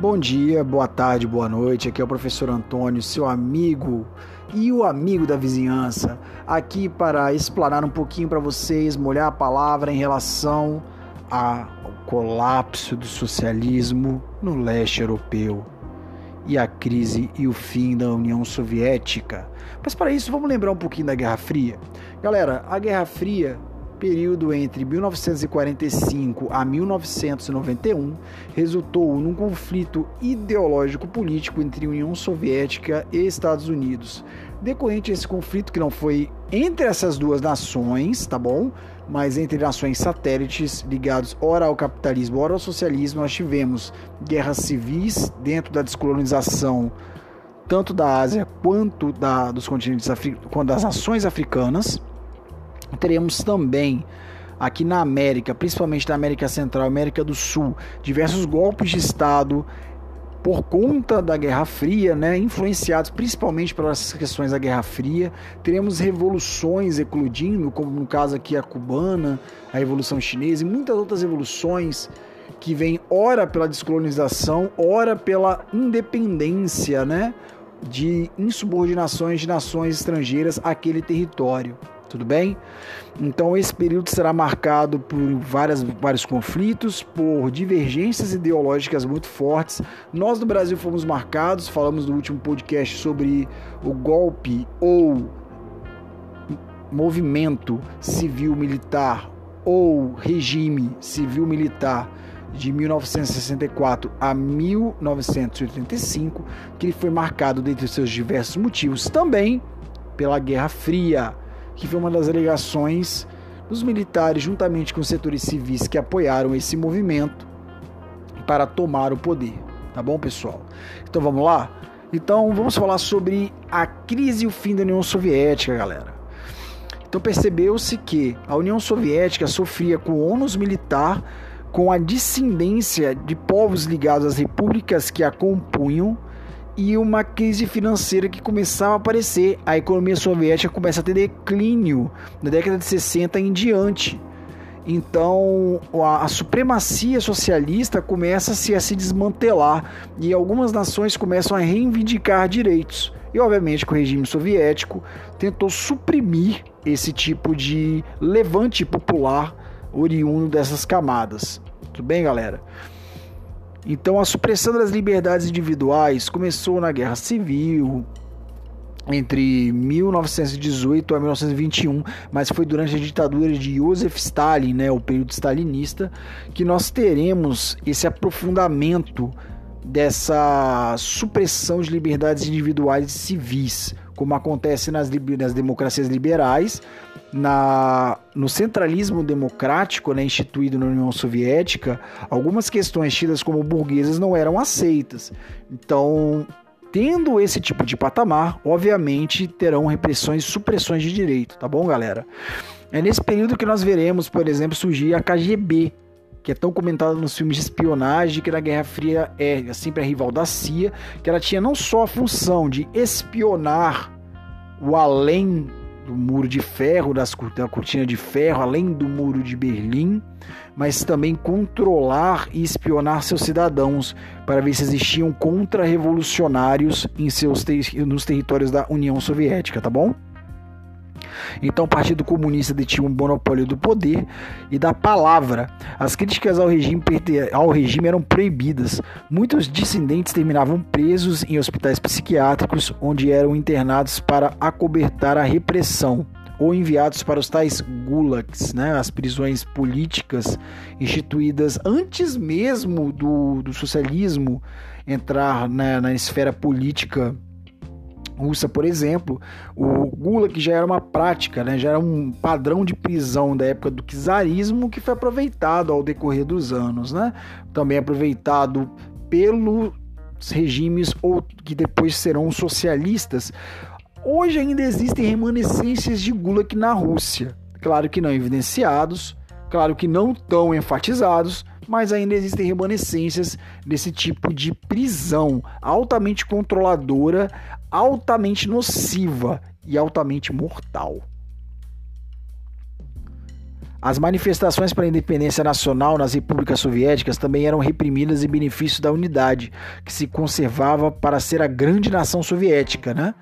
Bom dia, boa tarde, boa noite. Aqui é o professor Antônio, seu amigo e o amigo da vizinhança, aqui para explanar um pouquinho para vocês, molhar a palavra em relação ao colapso do socialismo no leste europeu e a crise e o fim da União Soviética. Mas para isso, vamos lembrar um pouquinho da Guerra Fria. Galera, a Guerra Fria período entre 1945 a 1991 resultou num conflito ideológico político entre União Soviética e Estados Unidos. Decorrente esse conflito que não foi entre essas duas nações, tá bom? Mas entre nações satélites ligados ora ao capitalismo, ora ao socialismo, nós tivemos guerras civis dentro da descolonização tanto da Ásia quanto da, dos continentes quanto das nações africanas Teremos também aqui na América, principalmente na América Central, América do Sul, diversos golpes de Estado por conta da Guerra Fria, né, influenciados principalmente pelas questões da Guerra Fria. Teremos revoluções eclodindo, como no caso aqui a cubana, a Revolução Chinesa e muitas outras revoluções que vêm ora pela descolonização, ora pela independência, né, de insubordinações de nações estrangeiras àquele território tudo bem? Então esse período será marcado por várias, vários conflitos, por divergências ideológicas muito fortes. Nós no Brasil fomos marcados, falamos no último podcast sobre o golpe ou movimento civil-militar ou regime civil-militar de 1964 a 1985, que ele foi marcado dentre seus diversos motivos também pela Guerra Fria que foi uma das alegações dos militares, juntamente com os setores civis que apoiaram esse movimento para tomar o poder. Tá bom, pessoal? Então vamos lá? Então vamos falar sobre a crise e o fim da União Soviética, galera. Então percebeu-se que a União Soviética sofria com o ônus militar, com a dissidência de povos ligados às repúblicas que a compunham e uma crise financeira que começava a aparecer. A economia soviética começa a ter declínio na década de 60 em diante. Então a, a supremacia socialista começa -se a se desmantelar e algumas nações começam a reivindicar direitos. E obviamente que o regime soviético tentou suprimir esse tipo de levante popular oriundo dessas camadas. Tudo bem, galera? Então, a supressão das liberdades individuais começou na Guerra Civil, entre 1918 a 1921, mas foi durante a ditadura de Joseph Stalin, né, o período stalinista, que nós teremos esse aprofundamento dessa supressão de liberdades individuais e civis, como acontece nas, nas democracias liberais, na, no centralismo democrático né, instituído na União Soviética, algumas questões tidas como burguesas não eram aceitas. Então, tendo esse tipo de patamar, obviamente terão repressões e supressões de direito, tá bom, galera? É nesse período que nós veremos, por exemplo, surgir a KGB, que é tão comentada nos filmes de espionagem, que na Guerra Fria é sempre a rival da CIA, que ela tinha não só a função de espionar o além do muro de ferro, das, da cortina de ferro, além do muro de Berlim, mas também controlar e espionar seus cidadãos para ver se existiam contra-revolucionários em seus nos territórios da União Soviética, tá bom? Então o Partido Comunista detinha um monopólio do poder e da palavra. As críticas ao regime, ao regime eram proibidas. Muitos dissidentes terminavam presos em hospitais psiquiátricos, onde eram internados para acobertar a repressão ou enviados para os tais gulags, né, as prisões políticas instituídas antes mesmo do, do socialismo entrar na, na esfera política russa, por exemplo, o Gulag já era uma prática, né? já era um padrão de prisão da época do czarismo que foi aproveitado ao decorrer dos anos, né? também aproveitado pelos regimes ou que depois serão socialistas. Hoje ainda existem remanescências de Gulag na Rússia, claro que não evidenciados, claro que não tão enfatizados, mas ainda existem remanescências desse tipo de prisão altamente controladora, altamente nociva e altamente mortal. As manifestações para a independência nacional nas repúblicas soviéticas também eram reprimidas em benefício da unidade, que se conservava para ser a grande nação soviética, né?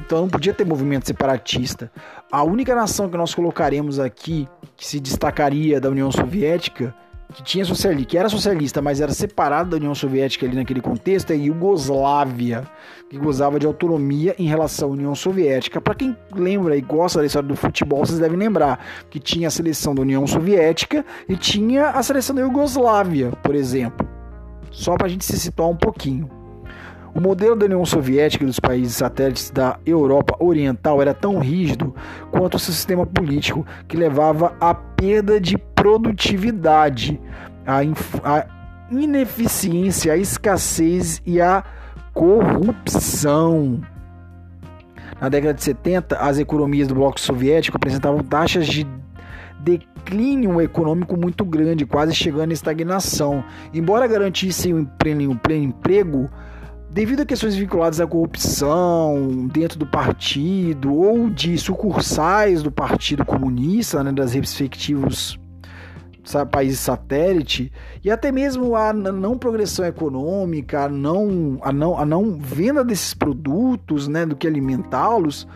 Então não podia ter movimento separatista. A única nação que nós colocaremos aqui que se destacaria da União Soviética que tinha socialista, que era socialista, mas era separado da União Soviética ali naquele contexto, é a Iugoslávia, que gozava de autonomia em relação à União Soviética. Para quem lembra e gosta da história do futebol, vocês devem lembrar que tinha a seleção da União Soviética e tinha a seleção da Iugoslávia, por exemplo. Só para a gente se situar um pouquinho. O modelo da União Soviética e dos países satélites da Europa Oriental era tão rígido quanto o seu sistema político, que levava à perda de produtividade, à, à ineficiência, à escassez e à corrupção. Na década de 70, as economias do bloco soviético apresentavam taxas de declínio econômico muito grande, quase chegando à estagnação. Embora garantissem pleno, pleno emprego, devido a questões vinculadas à corrupção dentro do partido ou de sucursais do Partido Comunista, né, das respectivos países satélite, e até mesmo a não progressão econômica, a não, a não, a não venda desses produtos, né, do que alimentá-los,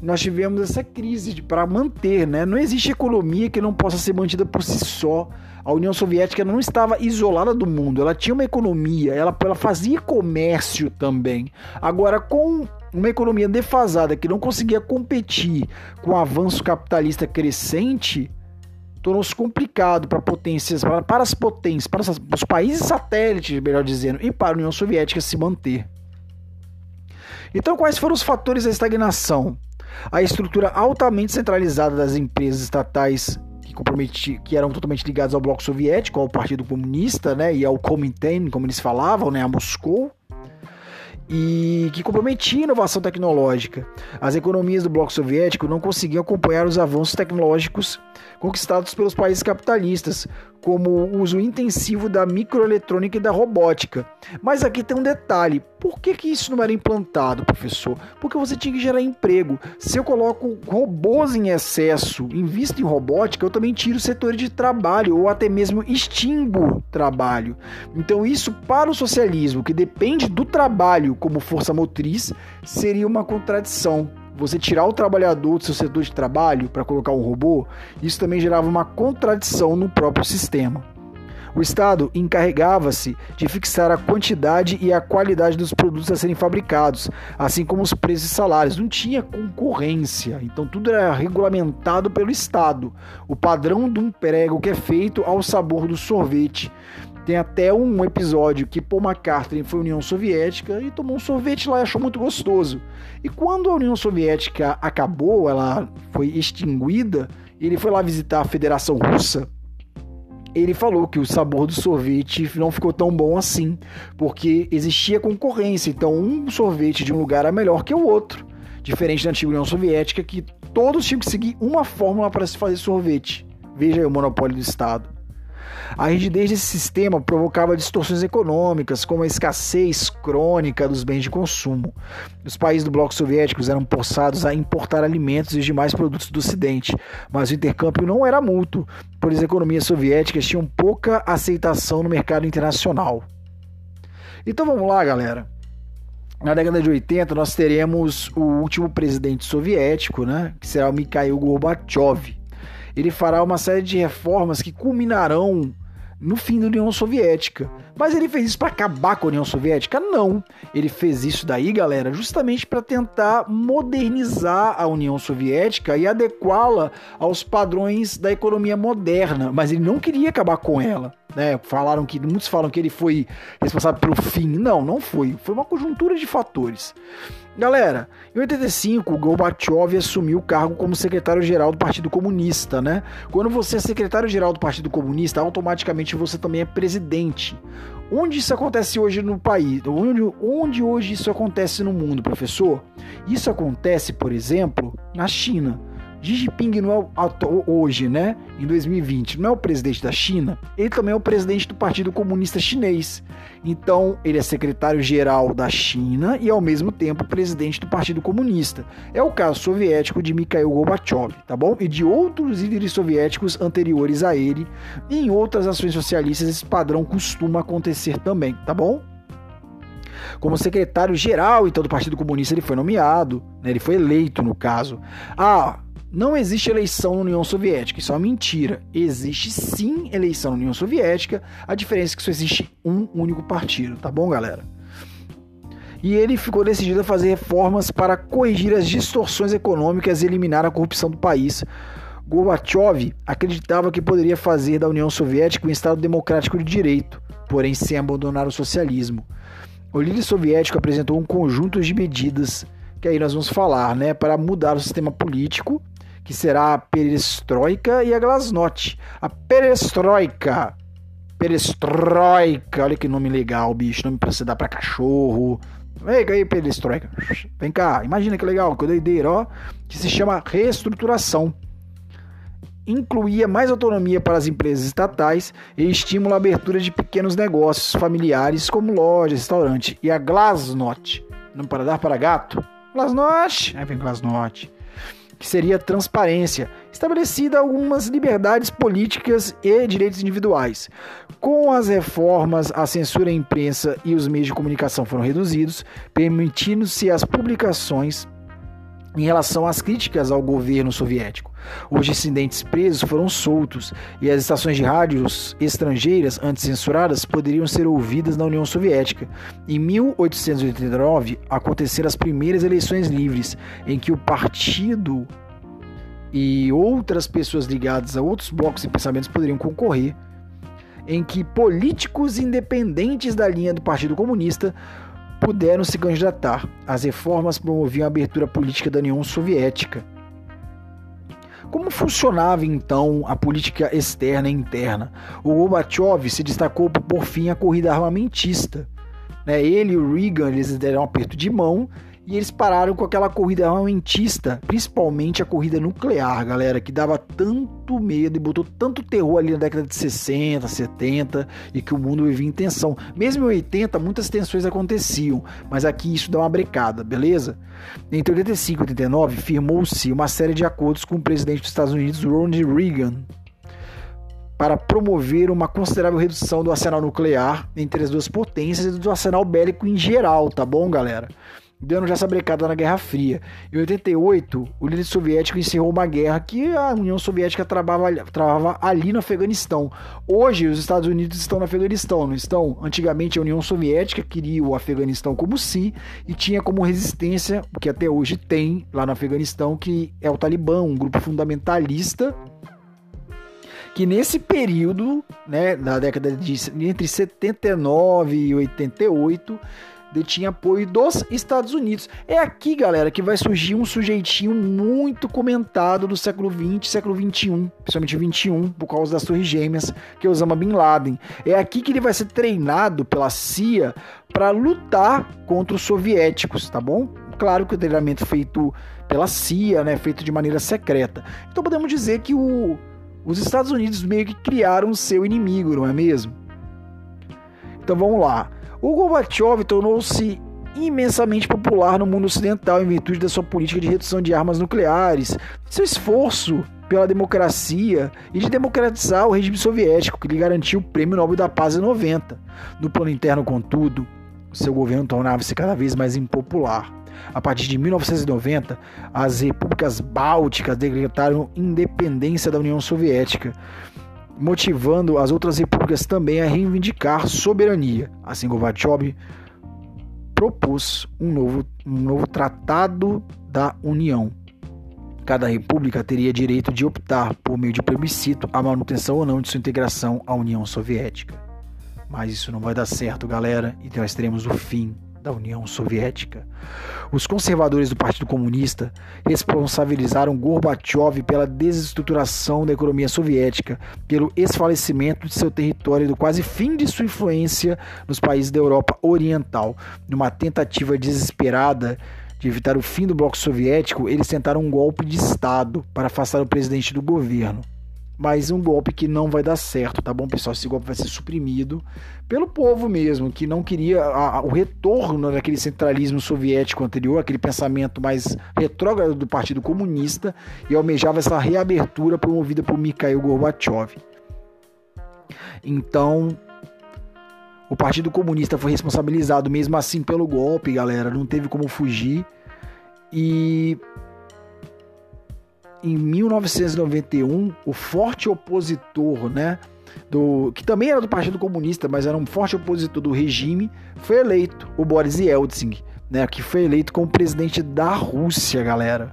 nós tivemos essa crise para manter, né? Não existe economia que não possa ser mantida por si só. A União Soviética não estava isolada do mundo, ela tinha uma economia, ela, ela fazia comércio também. Agora, com uma economia defasada que não conseguia competir com o avanço capitalista crescente, tornou-se complicado para potências, para, para as potências, para os países satélites, melhor dizendo, e para a União Soviética se manter. Então, quais foram os fatores da estagnação? A estrutura altamente centralizada das empresas estatais que, que eram totalmente ligados ao bloco soviético, ao Partido Comunista, né, e ao Komintern, como eles falavam, né, a Moscou, e que comprometia inovação tecnológica. As economias do bloco soviético não conseguiam acompanhar os avanços tecnológicos conquistados pelos países capitalistas, como o uso intensivo da microeletrônica e da robótica. Mas aqui tem um detalhe: por que, que isso não era implantado, professor? Porque você tinha que gerar emprego. Se eu coloco robôs em excesso, invisto em robótica, eu também tiro setores de trabalho ou até mesmo extingo trabalho. Então, isso para o socialismo, que depende do trabalho como força motriz, seria uma contradição você tirar o trabalhador do seu setor de trabalho para colocar um robô, isso também gerava uma contradição no próprio sistema. O Estado encarregava-se de fixar a quantidade e a qualidade dos produtos a serem fabricados, assim como os preços e salários. Não tinha concorrência, então tudo era regulamentado pelo Estado. O padrão de um prego que é feito ao sabor do sorvete. Tem até um episódio que Paul McCartney foi à União Soviética e tomou um sorvete lá e achou muito gostoso. E quando a União Soviética acabou, ela foi extinguida, ele foi lá visitar a Federação Russa. Ele falou que o sabor do sorvete não ficou tão bom assim, porque existia concorrência. Então, um sorvete de um lugar era melhor que o outro. Diferente da antiga União Soviética, que todos tinham que seguir uma fórmula para se fazer sorvete. Veja aí o monopólio do Estado. A rigidez desse sistema provocava distorções econômicas, como a escassez crônica dos bens de consumo. Os países do bloco soviético eram forçados a importar alimentos e demais produtos do Ocidente, mas o intercâmbio não era mútuo, pois as economias soviéticas tinham pouca aceitação no mercado internacional. Então vamos lá, galera. Na década de 80, nós teremos o último presidente soviético, né, que será o Mikhail Gorbachev ele fará uma série de reformas que culminarão no fim da União Soviética. Mas ele fez isso para acabar com a União Soviética? Não. Ele fez isso daí, galera, justamente para tentar modernizar a União Soviética e adequá-la aos padrões da economia moderna. Mas ele não queria acabar com ela. Né? Falaram que muitos falam que ele foi responsável pelo fim. Não, não foi. Foi uma conjuntura de fatores. Galera, em 85, Gorbachev assumiu o cargo como secretário-geral do Partido Comunista, né? Quando você é secretário-geral do Partido Comunista, automaticamente você também é presidente. Onde isso acontece hoje no país? Onde, onde hoje isso acontece no mundo, professor? Isso acontece, por exemplo, na China. Xi Jinping não é hoje, né, em 2020, não é o presidente da China, ele também é o presidente do Partido Comunista Chinês. Então, ele é secretário-geral da China e, ao mesmo tempo, presidente do Partido Comunista. É o caso soviético de Mikhail Gorbachev, tá bom? E de outros líderes soviéticos anteriores a ele. E em outras ações socialistas, esse padrão costuma acontecer também, tá bom? Como secretário-geral, então, do Partido Comunista, ele foi nomeado, né? ele foi eleito, no caso. Ah, não existe eleição na União Soviética, isso é uma mentira. Existe sim eleição na União Soviética, a diferença é que só existe um único partido, tá bom, galera? E ele ficou decidido a fazer reformas para corrigir as distorções econômicas e eliminar a corrupção do país. Gorbachev acreditava que poderia fazer da União Soviética um Estado democrático de direito, porém sem abandonar o socialismo. O líder soviético apresentou um conjunto de medidas que aí nós vamos falar, né, para mudar o sistema político que será a perestroika e a glasnost. A perestroika. Perestroika, olha que nome legal, bicho. Nome pra você dar pra cachorro. Vem aí, perestroika. Vem cá, imagina que legal, que doideira, ó. Que se chama reestruturação. Incluía mais autonomia para as empresas estatais e estimula a abertura de pequenos negócios familiares como lojas, restaurantes. E a glasnost. Não para dar para gato? Glasnost. Aí vem glasnost que seria transparência, estabelecida algumas liberdades políticas e direitos individuais. Com as reformas, a censura à imprensa e os meios de comunicação foram reduzidos, permitindo-se as publicações em relação às críticas ao governo soviético. Os dissidentes presos foram soltos e as estações de rádios estrangeiras antes censuradas poderiam ser ouvidas na União Soviética. Em 1889 aconteceram as primeiras eleições livres, em que o partido e outras pessoas ligadas a outros blocos e pensamentos poderiam concorrer, em que políticos independentes da linha do Partido Comunista puderam se candidatar. As reformas promoviam a abertura política da União Soviética. Como funcionava então a política externa e interna? O Gorbachev se destacou por fim à corrida armamentista. Né? Ele e o Reagan eles deram um aperto de mão e eles pararam com aquela corrida armamentista, principalmente a corrida nuclear, galera, que dava tanto medo e botou tanto terror ali na década de 60, 70 e que o mundo vivia em tensão. Mesmo em 80, muitas tensões aconteciam, mas aqui isso dá uma brecada, beleza? Entre 85 e 89, firmou-se uma série de acordos com o presidente dos Estados Unidos, Ronald Reagan, para promover uma considerável redução do arsenal nuclear entre as duas potências e do arsenal bélico em geral, tá bom, galera? Dando já essa brecada na Guerra Fria. Em 88, o líder soviético encerrou uma guerra que a União Soviética travava, travava ali no Afeganistão. Hoje, os Estados Unidos estão no Afeganistão, não estão? Antigamente, a União Soviética queria o Afeganistão como si e tinha como resistência, o que até hoje tem lá no Afeganistão, que é o Talibã, um grupo fundamentalista que nesse período, né, na década de entre 79 e 88, detinha apoio dos Estados Unidos. É aqui, galera, que vai surgir um sujeitinho muito comentado do século 20, século 21, principalmente 21, por causa das Torres Gêmeas, que é Osama Bin Laden. É aqui que ele vai ser treinado pela CIA para lutar contra os soviéticos, tá bom? Claro que o treinamento feito pela CIA, né, feito de maneira secreta. Então podemos dizer que o, os Estados Unidos meio que criaram o seu inimigo, não é mesmo? Então vamos lá. O Gorbachev tornou-se imensamente popular no mundo ocidental em virtude da sua política de redução de armas nucleares, seu esforço pela democracia e de democratizar o regime soviético, que lhe garantiu o Prêmio Nobel da Paz em 90. No plano interno, contudo, seu governo tornava-se cada vez mais impopular. A partir de 1990, as repúblicas bálticas decretaram independência da União Soviética motivando as outras repúblicas também a reivindicar soberania. Assim, Gorbachev propôs um novo, um novo tratado da União. Cada república teria direito de optar, por meio de plebiscito, a manutenção ou não de sua integração à União Soviética. Mas isso não vai dar certo, galera, e nós teremos o fim da União Soviética. Os conservadores do Partido Comunista responsabilizaram Gorbachev pela desestruturação da economia soviética, pelo esfalecimento de seu território e do quase fim de sua influência nos países da Europa Oriental, numa tentativa desesperada de evitar o fim do bloco soviético, eles tentaram um golpe de Estado para afastar o presidente do governo. Mas um golpe que não vai dar certo, tá bom, pessoal? Esse golpe vai ser suprimido pelo povo mesmo, que não queria a, a, o retorno daquele centralismo soviético anterior, aquele pensamento mais retrógrado do Partido Comunista, e almejava essa reabertura promovida por Mikhail Gorbachev. Então, o Partido Comunista foi responsabilizado mesmo assim pelo golpe, galera. Não teve como fugir. E em 1991, o forte opositor, né, do que também era do Partido Comunista, mas era um forte opositor do regime, foi eleito, o Boris Yeltsin, né, que foi eleito como presidente da Rússia, galera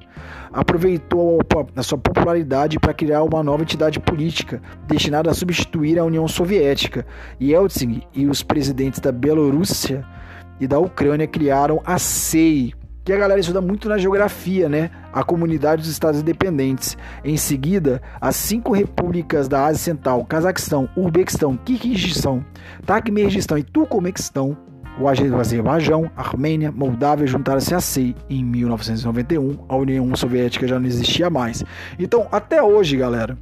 aproveitou a sua popularidade para criar uma nova entidade política destinada a substituir a União Soviética. Yeltsin e os presidentes da Bielorrússia e da Ucrânia criaram a SEI, que a galera estuda muito na geografia, né? A Comunidade dos Estados Independentes. Em seguida, as cinco repúblicas da Ásia Central, Cazaquistão, Uzbequistão, Kirguistão, Turkmenistão e Turcomequistão o Azerbaijão, Armênia, Moldávia juntaram-se a SEI em 1991. A União Soviética já não existia mais. Então, até hoje, galera,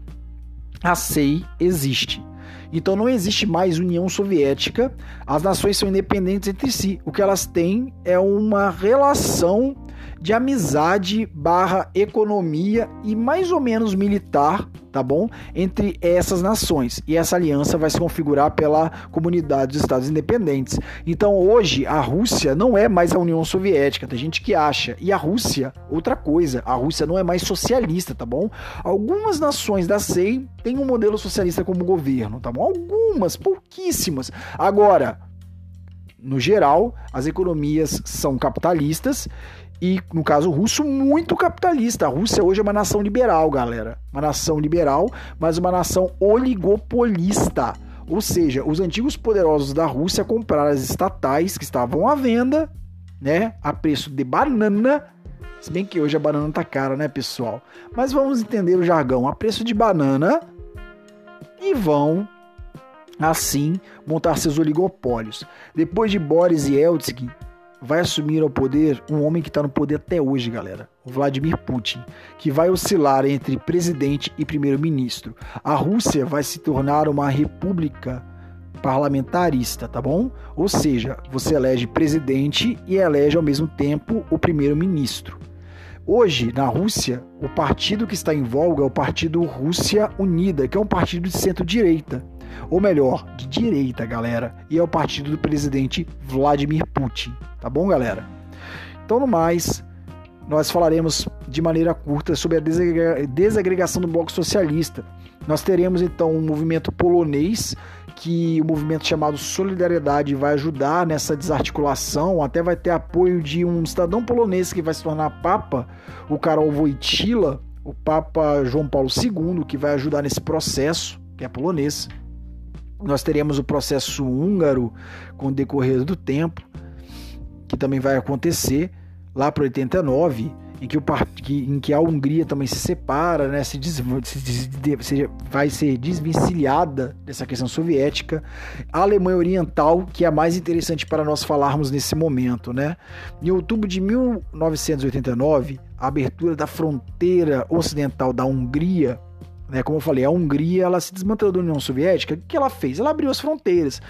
a SEI existe. Então não existe mais União Soviética, as nações são independentes entre si. O que elas têm é uma relação de amizade barra economia e mais ou menos militar, tá bom? Entre essas nações. E essa aliança vai se configurar pela comunidade dos Estados Independentes. Então hoje a Rússia não é mais a União Soviética, tem gente que acha. E a Rússia, outra coisa, a Rússia não é mais socialista, tá bom? Algumas nações da SEI têm um modelo socialista como governo, tá bom? Algumas, pouquíssimas. Agora, no geral, as economias são capitalistas e, no caso russo, muito capitalista. A Rússia hoje é uma nação liberal, galera. Uma nação liberal, mas uma nação oligopolista. Ou seja, os antigos poderosos da Rússia compraram as estatais que estavam à venda, né, a preço de banana. Se bem que hoje a banana tá cara, né, pessoal? Mas vamos entender o jargão, a preço de banana e vão assim montar seus oligopólios. Depois de Boris Yeltsin vai assumir ao poder um homem que está no poder até hoje, galera, o Vladimir Putin, que vai oscilar entre presidente e primeiro-ministro. A Rússia vai se tornar uma república parlamentarista, tá bom? Ou seja, você elege presidente e elege ao mesmo tempo o primeiro-ministro. Hoje, na Rússia, o partido que está em voga é o Partido Rússia Unida, que é um partido de centro-direita ou melhor, de direita, galera, e é o partido do presidente Vladimir Putin, tá bom, galera? Então, no mais, nós falaremos de maneira curta sobre a desagregação do bloco socialista. Nós teremos então um movimento polonês que o movimento chamado Solidariedade vai ajudar nessa desarticulação, até vai ter apoio de um cidadão polonês que vai se tornar papa, o Karol Wojtyla, o Papa João Paulo II, que vai ajudar nesse processo, que é polonês. Nós teremos o processo húngaro com o decorrer do tempo, que também vai acontecer lá para 89, em que, o, em que a Hungria também se separa, né, se, des, se, se, vai ser desvencilhada dessa questão soviética. A Alemanha Oriental, que é a mais interessante para nós falarmos nesse momento. Né? Em outubro de 1989, a abertura da fronteira ocidental da Hungria né? Como eu falei, a Hungria ela se desmantelou da União Soviética. O que ela fez? Ela abriu as fronteiras.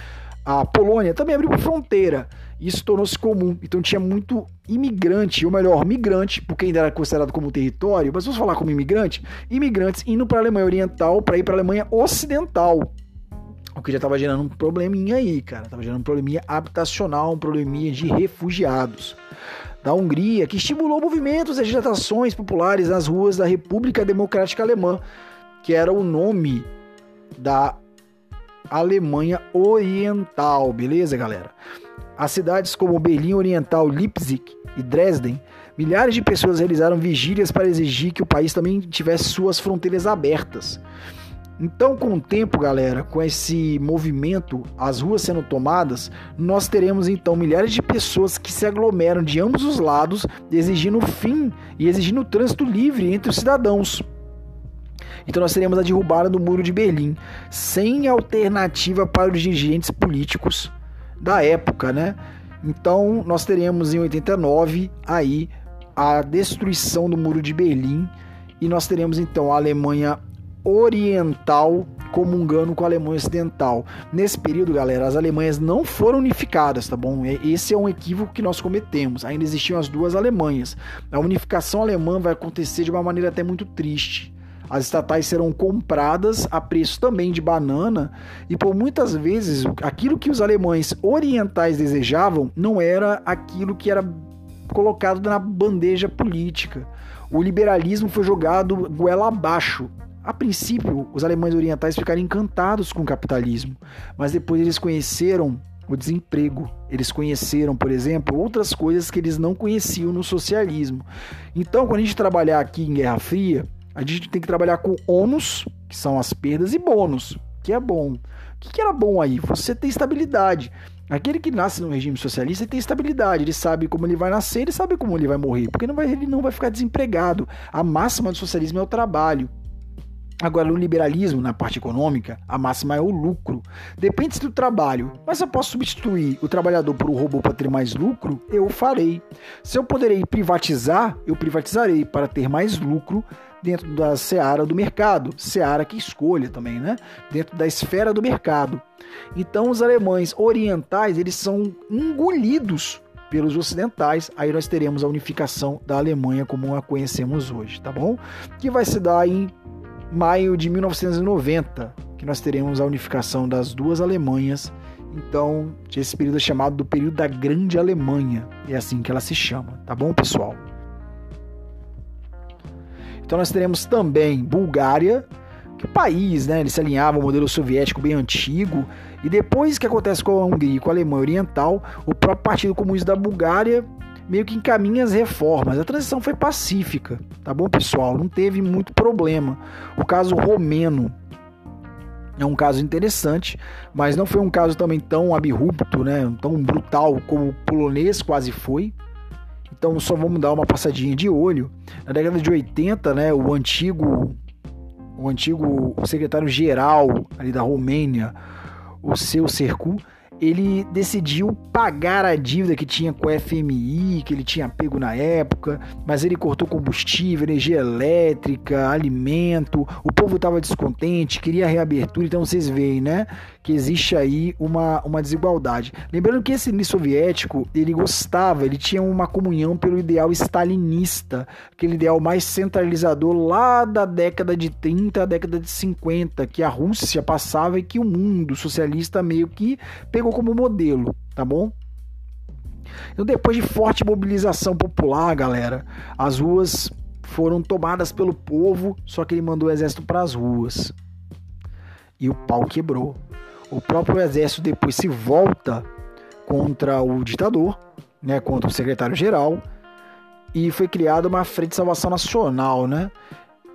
A Polônia também abriu fronteira. Isso tornou-se comum. Então tinha muito imigrante, ou melhor, migrante, porque ainda era considerado como território, mas vamos falar como imigrante, imigrantes indo para a Alemanha Oriental para ir para a Alemanha Ocidental. O que já estava gerando um probleminha aí, cara. Estava gerando um probleminha habitacional, um probleminha de refugiados. Da Hungria, que estimulou movimentos e agitações populares nas ruas da República Democrática Alemã, que era o nome da Alemanha Oriental, beleza, galera? As cidades como Berlim Oriental, Leipzig e Dresden, milhares de pessoas realizaram vigílias para exigir que o país também tivesse suas fronteiras abertas. Então, com o tempo, galera, com esse movimento, as ruas sendo tomadas, nós teremos então milhares de pessoas que se aglomeram de ambos os lados, exigindo o fim e exigindo o trânsito livre entre os cidadãos. Então nós teremos a derrubada do Muro de Berlim, sem alternativa para os dirigentes políticos da época, né? Então nós teremos em 89 aí a destruição do Muro de Berlim e nós teremos então a Alemanha Oriental comungando com a Alemanha Ocidental. Nesse período, galera, as Alemanhas não foram unificadas, tá bom? Esse é um equívoco que nós cometemos. Ainda existiam as duas Alemanhas. A unificação alemã vai acontecer de uma maneira até muito triste. As estatais serão compradas a preço também de banana e por muitas vezes aquilo que os alemães orientais desejavam não era aquilo que era colocado na bandeja política. O liberalismo foi jogado goela abaixo a princípio, os alemães orientais ficaram encantados com o capitalismo, mas depois eles conheceram o desemprego. Eles conheceram, por exemplo, outras coisas que eles não conheciam no socialismo. Então, quando a gente trabalhar aqui em Guerra Fria, a gente tem que trabalhar com ônus, que são as perdas, e bônus, que é bom. O que era bom aí? Você tem estabilidade. Aquele que nasce no regime socialista tem estabilidade, ele sabe como ele vai nascer, ele sabe como ele vai morrer, porque não vai, ele não vai ficar desempregado. A máxima do socialismo é o trabalho. Agora, no liberalismo, na parte econômica, a máxima é o lucro. Depende do trabalho, mas se eu posso substituir o trabalhador por um robô para ter mais lucro, eu farei. Se eu poderei privatizar, eu privatizarei para ter mais lucro dentro da seara do mercado. Seara que escolha também, né? Dentro da esfera do mercado. Então, os alemães orientais, eles são engolidos pelos ocidentais, aí nós teremos a unificação da Alemanha como a conhecemos hoje, tá bom? Que vai se dar em maio de 1990, que nós teremos a unificação das duas Alemanhas. Então, esse período é chamado do período da Grande Alemanha. É assim que ela se chama, tá bom, pessoal? Então nós teremos também Bulgária, que o país, né, ele se alinhava ao modelo soviético bem antigo, e depois que acontece com a Hungria e com a Alemanha Oriental, o próprio Partido Comunista da Bulgária meio que encaminha as reformas. A transição foi pacífica, tá bom, pessoal? Não teve muito problema. O caso romeno é um caso interessante, mas não foi um caso também tão abrupto, né? Tão brutal como o polonês quase foi. Então só vamos dar uma passadinha de olho. Na década de 80, né, o antigo o antigo secretário-geral ali da Romênia, o seu Sercu, ele decidiu pagar a dívida que tinha com a FMI, que ele tinha pego na época, mas ele cortou combustível, energia elétrica, alimento. O povo estava descontente, queria reabertura, então vocês veem, né, que existe aí uma, uma desigualdade. Lembrando que esse soviético, ele gostava, ele tinha uma comunhão pelo ideal stalinista, aquele ideal mais centralizador lá da década de 30 à década de 50, que a Rússia passava e que o mundo socialista meio que pegou pegou como modelo, tá bom? Então, depois de forte mobilização popular, galera, as ruas foram tomadas pelo povo, só que ele mandou o exército para as ruas. E o pau quebrou. O próprio exército depois se volta contra o ditador, né, contra o secretário-geral, e foi criada uma Frente de Salvação Nacional, né,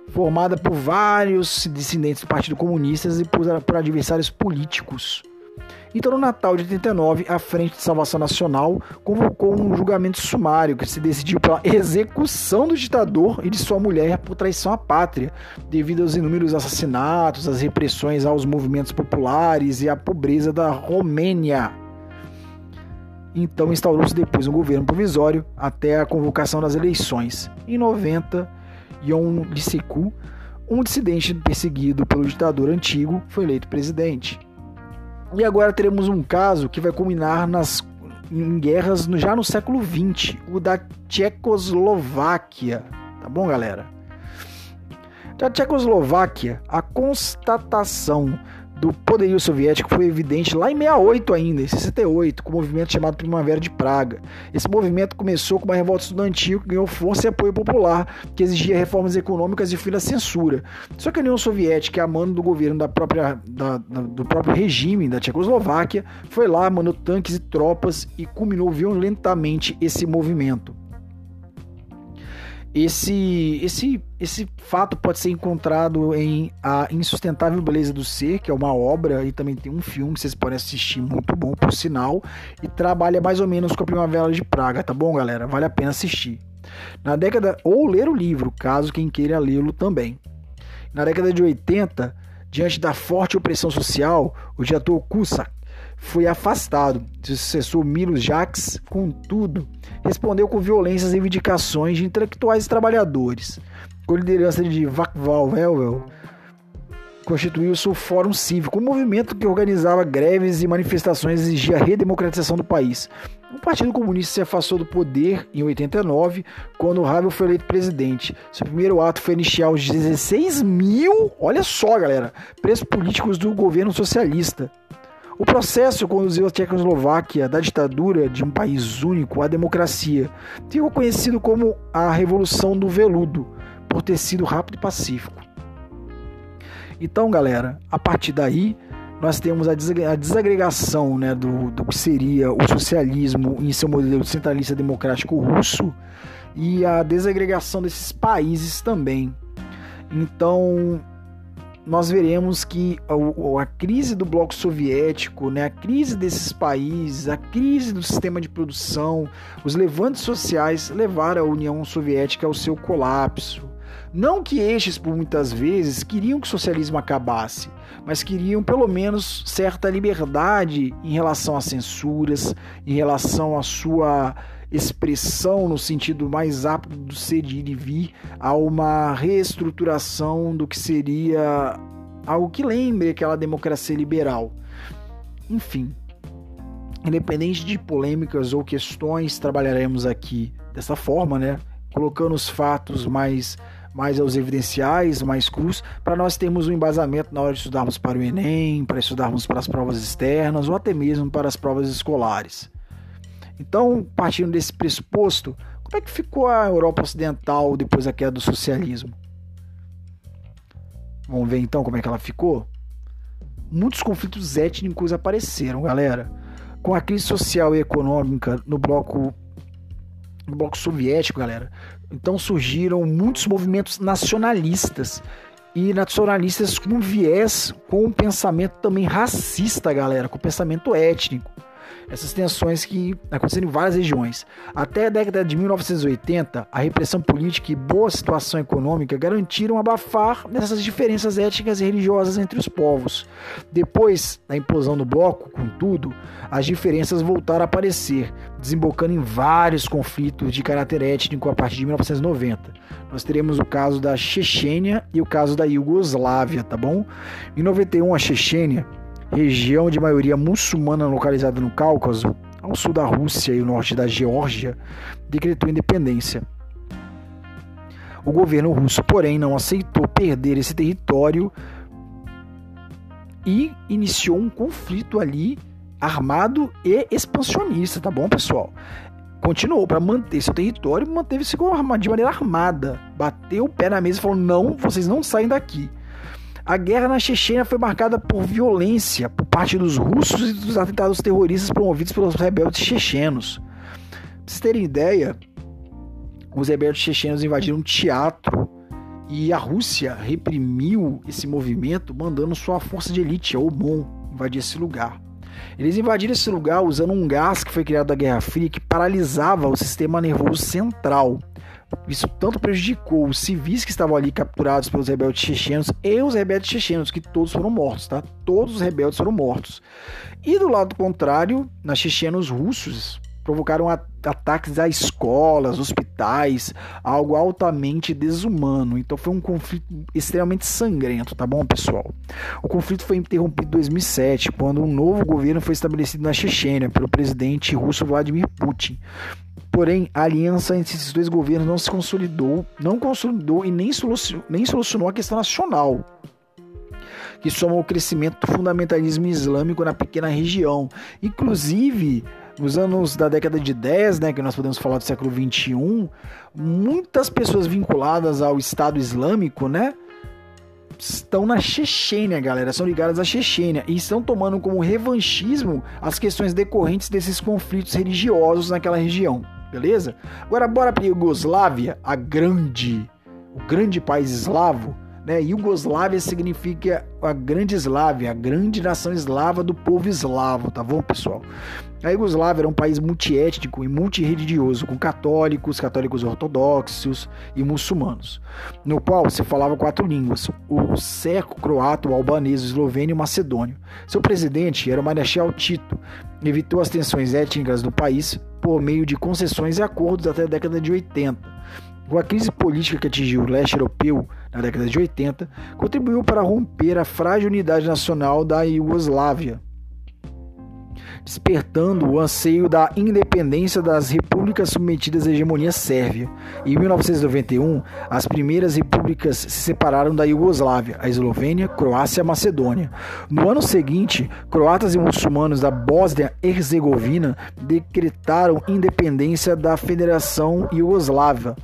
formada por vários dissidentes do Partido Comunista e por, por adversários políticos. Então, no Natal de 89, a Frente de Salvação Nacional convocou um julgamento sumário que se decidiu pela execução do ditador e de sua mulher por traição à pátria, devido aos inúmeros assassinatos, às repressões aos movimentos populares e à pobreza da Romênia. Então, instaurou-se depois um governo provisório até a convocação das eleições. Em 90, Ion Lisecu, um dissidente perseguido pelo ditador antigo, foi eleito presidente. E agora teremos um caso que vai culminar nas em guerras no, já no século XX, o da Tchecoslováquia. Tá bom, galera? Da Tchecoslováquia, a constatação do poderio soviético foi evidente lá em 68 ainda, em 68, com o movimento chamado Primavera de Praga. Esse movimento começou com uma revolta estudantil que ganhou força e apoio popular, que exigia reformas econômicas e fim da censura. Só que a União Soviética, a mando do governo da própria, da, da, do próprio regime da Tchecoslováquia, foi lá, mandou tanques e tropas e culminou violentamente esse movimento. Esse, esse, esse fato pode ser encontrado em A Insustentável Beleza do Ser, que é uma obra e também tem um filme que vocês podem assistir, muito bom, por sinal, e trabalha mais ou menos com a Primavera de Praga, tá bom, galera? Vale a pena assistir. Na década, ou ler o livro, caso quem queira lê-lo também. Na década de 80, diante da forte opressão social, o diretor Cusack foi afastado. Seu sucessor Milo Jacques, contudo, respondeu com violência às reivindicações de intelectuais e trabalhadores. Com a liderança de Vacval Velvel, constituiu-se o Fórum Cívico, um movimento que organizava greves e manifestações e exigia a redemocratização do país. O Partido Comunista se afastou do poder em 89, quando Havel foi eleito presidente. Seu primeiro ato foi iniciar os 16 mil, olha só galera, presos políticos do governo socialista. O processo conduziu a Tchecoslováquia da ditadura de um país único à democracia. Ficou conhecido como a Revolução do Veludo, por ter sido rápido e pacífico. Então, galera, a partir daí nós temos a desagregação né, do, do que seria o socialismo em seu modelo centralista democrático russo e a desagregação desses países também. Então, nós veremos que a, a, crise do bloco soviético, né, a crise desses países, a crise do sistema de produção, os levantes sociais levaram a União Soviética ao seu colapso. Não que estes, por muitas vezes, queriam que o socialismo acabasse, mas queriam pelo menos certa liberdade em relação às censuras, em relação à sua expressão no sentido mais apto do ser de ir e vir a uma reestruturação do que seria algo que lembre aquela democracia liberal. Enfim, independente de polêmicas ou questões, trabalharemos aqui dessa forma, né? Colocando os fatos mais mais aos evidenciais, mais crus, para nós termos um embasamento na hora de estudarmos para o Enem, para estudarmos para as provas externas ou até mesmo para as provas escolares. Então, partindo desse pressuposto, como é que ficou a Europa Ocidental depois da queda do socialismo? Vamos ver então como é que ela ficou? Muitos conflitos étnicos apareceram, galera. Com a crise social e econômica no bloco no bloco soviético, galera. Então surgiram muitos movimentos nacionalistas e nacionalistas com viés, com um pensamento também racista, galera, com pensamento étnico essas tensões que aconteceram em várias regiões. Até a década de 1980, a repressão política e boa situação econômica garantiram abafar essas diferenças étnicas e religiosas entre os povos. Depois da implosão do bloco, contudo, as diferenças voltaram a aparecer, desembocando em vários conflitos de caráter étnico a partir de 1990. Nós teremos o caso da Chechênia e o caso da Iugoslávia, tá bom? Em 91, a Chechênia região de maioria muçulmana localizada no Cáucaso, ao sul da Rússia e o norte da Geórgia, decretou independência. O governo russo, porém, não aceitou perder esse território e iniciou um conflito ali armado e expansionista, tá bom, pessoal? Continuou para manter seu território, manteve-se de maneira armada, bateu o pé na mesa e falou: não, vocês não saem daqui. A guerra na Chechênia foi marcada por violência por parte dos russos e dos atentados terroristas promovidos pelos rebeldes chechenos. Pra vocês terem ideia, os rebeldes chechenos invadiram um teatro e a Rússia reprimiu esse movimento, mandando sua força de elite, a OMON, invadir esse lugar. Eles invadiram esse lugar usando um gás que foi criado da Guerra Fria que paralisava o sistema nervoso central. Isso tanto prejudicou os civis que estavam ali capturados pelos rebeldes chechenos e os rebeldes chechenos, que todos foram mortos, tá? Todos os rebeldes foram mortos. E do lado contrário, na Chechênia, os russos provocaram ataques a escolas, hospitais, algo altamente desumano. Então foi um conflito extremamente sangrento, tá bom, pessoal? O conflito foi interrompido em 2007, quando um novo governo foi estabelecido na Chechênia pelo presidente russo Vladimir Putin. Porém, a aliança entre esses dois governos não se consolidou, não consolidou e nem solucionou, nem solucionou a questão nacional, que soma o crescimento do fundamentalismo islâmico na pequena região. Inclusive, nos anos da década de 10, né, que nós podemos falar do século 21, muitas pessoas vinculadas ao Estado Islâmico, né, estão na Chechênia, galera, são ligadas à Chechênia e estão tomando como revanchismo as questões decorrentes desses conflitos religiosos naquela região beleza? Agora bora para Iugoslávia, a grande, o grande país eslavo, Né? Iugoslávia significa a grande Eslávia, a grande nação eslava do povo eslavo, tá bom, pessoal? A Iugoslávia era um país multiétnico e multirreligioso, com católicos, católicos ortodoxos e muçulmanos, no qual se falava quatro línguas: o seco, croata, o albanês, eslovênio e macedônio. Seu presidente era o Marechal Tito, evitou as tensões étnicas do país por meio de concessões e acordos até a década de 80. Com a crise política que atingiu o leste europeu na década de 80, contribuiu para romper a frágil unidade nacional da Iugoslávia despertando o anseio da independência das repúblicas submetidas à hegemonia sérvia. Em 1991, as primeiras repúblicas se separaram da Iugoslávia, a Eslovênia, Croácia e Macedônia. No ano seguinte, croatas e muçulmanos da Bósnia-Herzegovina decretaram independência da Federação Iugoslava,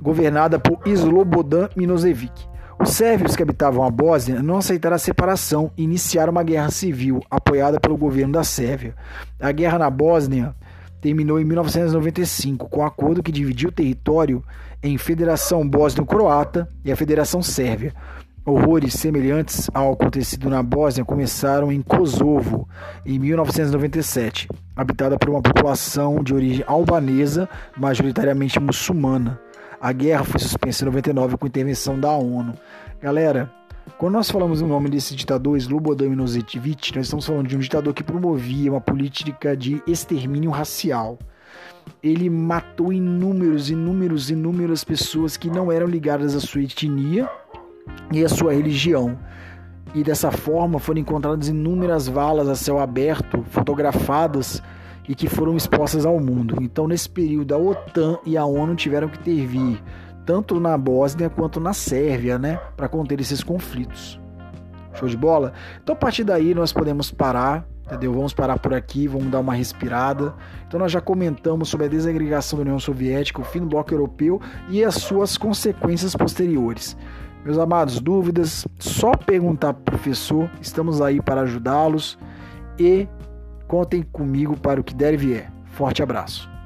governada por Slobodan Milosevic. Os sérvios que habitavam a Bósnia não aceitaram a separação e iniciaram uma guerra civil apoiada pelo governo da Sérvia. A guerra na Bósnia terminou em 1995 com um acordo que dividiu o território em Federação Bósnio-Croata e a Federação Sérvia. Horrores semelhantes ao acontecido na Bósnia começaram em Kosovo em 1997, habitada por uma população de origem albanesa, majoritariamente muçulmana. A guerra foi suspensa em 99 com intervenção da ONU. Galera, quando nós falamos o nome desse ditador, Slobodan Milosevic, nós estamos falando de um ditador que promovia uma política de extermínio racial. Ele matou inúmeros, inúmeros, inúmeras pessoas que não eram ligadas à sua etnia e à sua religião. E dessa forma foram encontradas inúmeras valas a céu aberto, fotografadas e que foram expostas ao mundo. Então, nesse período, a OTAN e a ONU tiveram que intervir tanto na Bósnia quanto na Sérvia, né, para conter esses conflitos. Show de bola? Então, a partir daí, nós podemos parar, entendeu? Vamos parar por aqui, vamos dar uma respirada. Então, nós já comentamos sobre a desagregação da União Soviética, o fim do bloco europeu e as suas consequências posteriores. Meus amados, dúvidas, só perguntar para o professor, estamos aí para ajudá-los e Contem comigo para o que der e vier. Forte abraço.